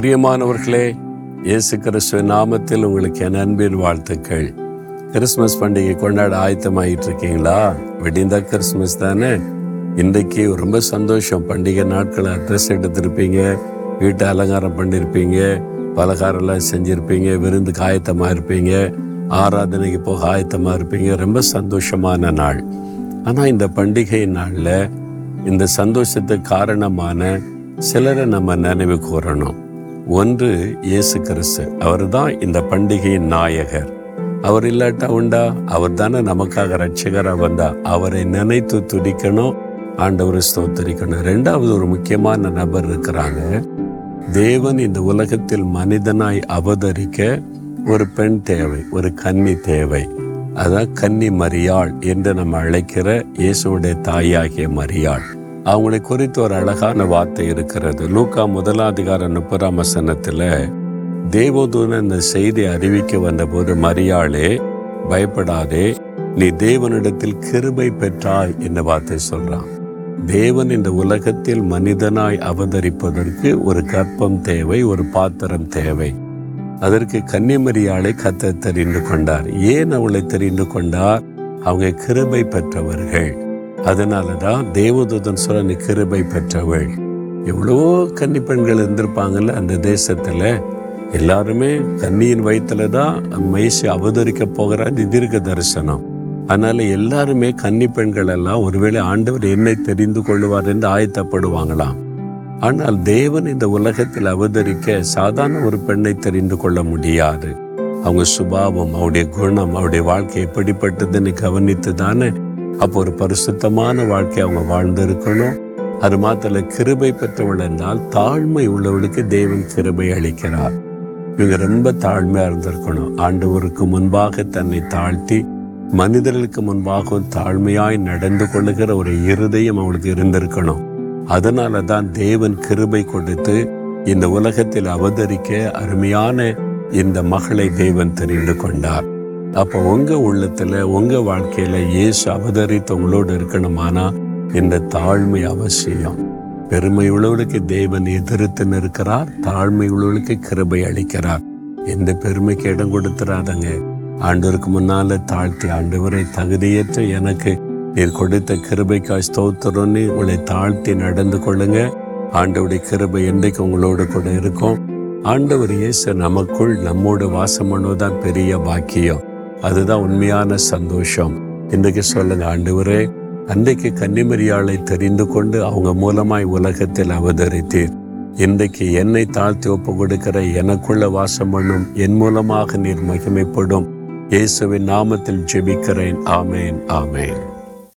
பிரியமானவர்களே இயேசு கிறிஸ்துவின் நாமத்தில் உங்களுக்கு என் அன்பின் வாழ்த்துக்கள். கிறிஸ்மஸ் பண்டிகை கொண்டாட ஆயத்தமாயிட்டு இருக்கீங்களா வெடிந்தா கிறிஸ்மஸ் தானே? இன்றைக்கு ரொம்ப சந்தோஷம். பண்டிகை நாட்களை ட்ரெஸ் எடுத்திருப்பீங்க வீட்டை அலங்காரம் பண்ணியிருப்பீங்க பலகாரம்லாம் செஞ்சுருப்பீங்க விருந்துக்கு ஆயத்தமாக இருப்பீங்க ஆராதனைக்கு போக ஆயத்தமாக இருப்பீங்க. ரொம்ப சந்தோஷமான நாள். ஆனால் இந்த பண்டிகை நாளில் இந்த சந்தோஷத்துக்கு காரணமான சிலரை நம்ம நினைவு கூறணும். ஒன்று இயேசு கிறிஸ்து. அவர் தான் இந்த பண்டிகையின் நாயகர். அவர் இல்லாட்டா உண்டா? அவர் தானே நமக்காக ரட்சகராக வந்தா. அவரை நினைத்து துடிக்கணும் ஆண்டவரை ஸ்தோத்தரிக்கணும். ரெண்டாவது ஒரு முக்கியமான நபர் இருக்கிறாங்க. தேவன் இந்த உலகத்தில் மனிதனாய் அவதரிக்க ஒரு பெண் தேவை ஒரு கன்னி தேவை. அதான் கன்னி மரியாள் என்று நம்ம அழைக்கிற இயேசுடைய தாயாகிய மரியாள். அவங்களை குறித்து ஒரு அழகான வார்த்தை இருக்கிறது. லூக்கா முதலாதிகார முப்பதாம் வசனத்துல தேவதூதன் இந்த செய்தி அறிவிக்க வந்தபோது மரியாளே பயப்படாதே நீ தேவனிடத்தில் கிருபை பெற்றாய் என்ற வார்த்தை சொல்றான். தேவன் இந்த உலகத்தில் மனிதனாய் அவதரிப்பதற்கு ஒரு கற்பம் தேவை ஒரு பாத்திரம் தேவை. அதற்கு கன்னிமரியாளை கத்த தெரிந்து கொண்டார். ஏன் அவளை தெரிந்து கொண்டார்? அவங்க கிருபை பெற்றவர்கள். அதனாலதான் தேவதூதன் சொல்ல நீ கிருபை பெற்றவள். எவ்வளவோ கன்னி பெண்கள் இருந்திருப்பாங்கல்ல அந்த தேசத்தில் எல்லாருமே கன்னியின் வயிற்றுல தான் மைசி அவதரிக்க போகிறார் தீர்க்க தரிசனம் அதனால எல்லாருமே கன்னி பெண்கள் எல்லாம் ஒருவேளை ஆண்டவர் என்னை தெரிந்து கொள்வார் என்று ஆயத்தப்படுவாங்களாம். ஆனால் தேவன் இந்த உலகத்தில் அவதரிக்க சாதாரண ஒரு பெண்ணை தெரிந்து கொள்ள முடியாது. அவங்க சுபாவம் அவருடைய குணம் அவருடைய வாழ்க்கை எப்படிப்பட்டதுன்னு கவனித்து தானே அப்போ ஒரு பரிசுத்தமான வாழ்க்கை அவங்க வாழ்ந்திருக்கணும். அது மாத்திர கிருபை பெற்றவள் என்றால் தாழ்மை உள்ளவளுக்கு தேவன் கிருபை அளிக்கிறார். இவங்க ரொம்ப தாழ்மையா இருந்திருக்கணும். ஆண்டவருக்கு முன்பாக தன்னை தாழ்த்தி மனிதர்களுக்கு முன்பாகவும் தாழ்மையாய் நடந்து கொள்ளுகிற ஒரு இருதயம் அவளுக்கு இருந்திருக்கணும். அதனால தான் தேவன் கிருபை கொடுத்து இந்த உலகத்தில் அவதரிக்க அருமையான இந்த மகளை தேவன் தெரிந்து கொண்டார். அப்போ உங்க உள்ளத்துல உங்க வாழ்க்கையில இயேசு அவதரித்த உங்களோடு இருக்கணுமானா? இந்த தாழ்மை அவசியம். பெருமை உள்ளவளுக்கு தேவன் எதிர்த்து நிற்கிறார் தாழ்மை உள்ளவளுக்கு கிருபை அளிக்கிறார். எந்த பெருமைக்கு இடம் கொடுத்துறாதங்க. ஆண்டவருக்கு முன்னால தாழ்த்தி ஆண்டவரை தகுதியற்ற எனக்கு நீர் கொடுத்த கிருபைக்காய் ஸ்தோத்திரம்னு உங்களை தாழ்த்தி நடந்து கொள்ளுங்க. ஆண்டவருடைய கிருபை என்றைக்கு உங்களோட கூட இருக்கும். ஆண்டவர் இயேசு நமக்குள் நம்மோடு வாசம் பண்ணுவதுதான் பெரிய பாக்கியம். அதுதான் உண்மையான சந்தோஷம். இன்றைக்கு சொல்லுங்க ஆண்டவரே அன்றைக்கு கன்னிமரியாளை தெரிந்து கொண்டு அவங்க மூலமாய் உலகத்தில் அவதரித்தீர். இன்றைக்கு என்னை தாழ்த்தி ஒப்பு கொடுக்கிற எனக்குள்ள வாசம் பண்ணும் என் மூலமாக நீர் மகிமைப்படும். இயேசுவின் நாமத்தில் ஜெபிக்கிறேன். ஆமேன் ஆமேன்.